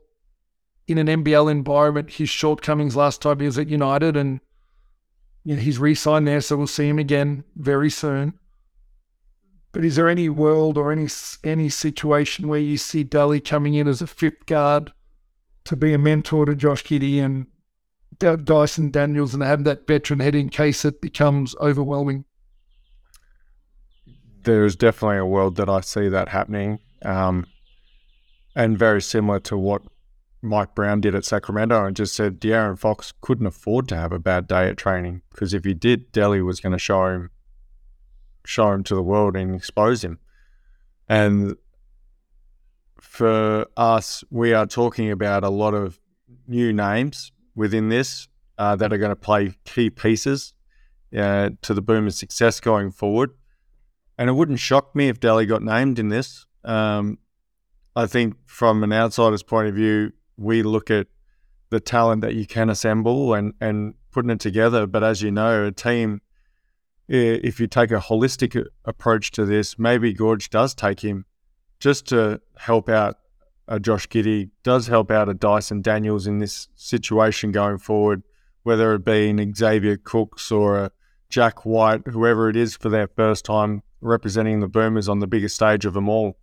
in an NBL environment his shortcomings last time he was at United, and you know, he's re-signed there, so we'll see him again very soon. But is there any world or any any situation where you see Delly coming in as a fifth guard to be a mentor to Josh Giddey and Dyson Daniels and have that veteran head in case it becomes overwhelming? There is definitely a world that I see that happening, um, and very similar to what Mike Brown did at Sacramento and just said De'Aaron Fox couldn't afford to have a bad day at training because if he did, Delly was going to show him show him to the world and expose him. And for us, we are talking about a lot of new names within this uh, that are going to play key pieces uh, to the boom Boomers' success going forward. And it wouldn't shock me if Delly got named in this. Um, I think from an outsider's point of view, we look at the talent that you can assemble and, and putting it together. But as you know, a team if you take a holistic approach to this, maybe Gorge does take him just to help out a Josh Giddey, does help out a Dyson Daniels in this situation going forward, whether it be an Xavier Cooks or a Jack White, whoever it is for their first time representing the Boomers on the biggest stage of them all.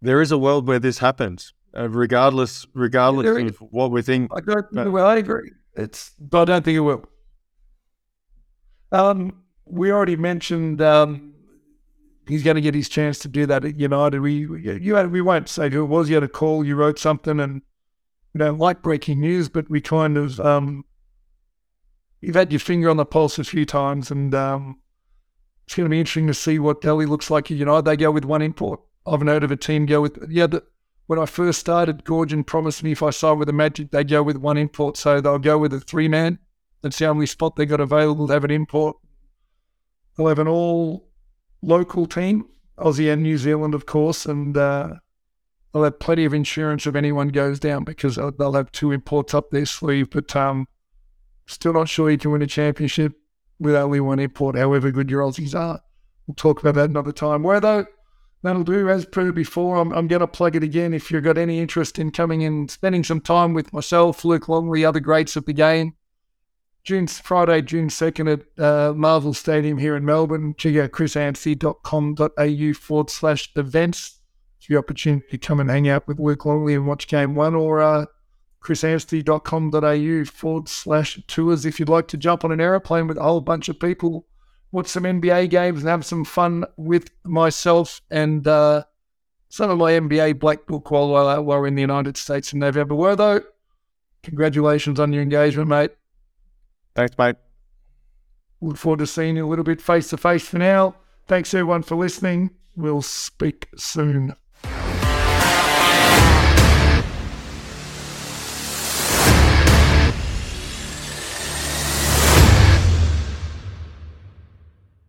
There is a world where this happens, uh, regardless, regardless of what we think. I don't. Well, I agree. It's, but I don't think it will. Um, we already mentioned um, he's going to get his chance to do that at United. We you had, we won't say who it was. You had a call. You wrote something, and you know, like breaking news, but we kind of um, you've had your finger on the pulse a few times, and um, it's going to be interesting to see what Delly looks like at United. They go with one import. I've heard of a team go with yeah. The, when I first started, Goorjian promised me if I signed with the Magic, they'd go with one import, so they'll go with a three man that's the only spot they got available to have an import. They'll have an all local team, Aussie and New Zealand, of course, and uh, they'll have plenty of insurance if anyone goes down because they'll have two imports up their sleeve. But um, still not sure you can win a championship with only one import, however good your Aussies are. We'll talk about that another time. Worthy, that'll do. As per before, I'm, I'm going to plug it again. If you've got any interest in coming and spending some time with myself, Luke Longley, other greats of the game, June Friday, June 2nd at uh, Marvel Stadium here in Melbourne. Check out chrisanstey.com.au forward slash events. It's the opportunity to come and hang out with Luke Longley and watch game one or uh, chrisanstey.com.au forward slash tours if you'd like to jump on an aeroplane with a whole bunch of people, watch some NBA games and have some fun with myself and uh, some of my NBA Black Book while, while we're in the United States in November. Worthy, congratulations on your engagement, mate. Thanks, mate. Look forward to seeing you a little bit face to face for now. Thanks, everyone, for listening. We'll speak soon.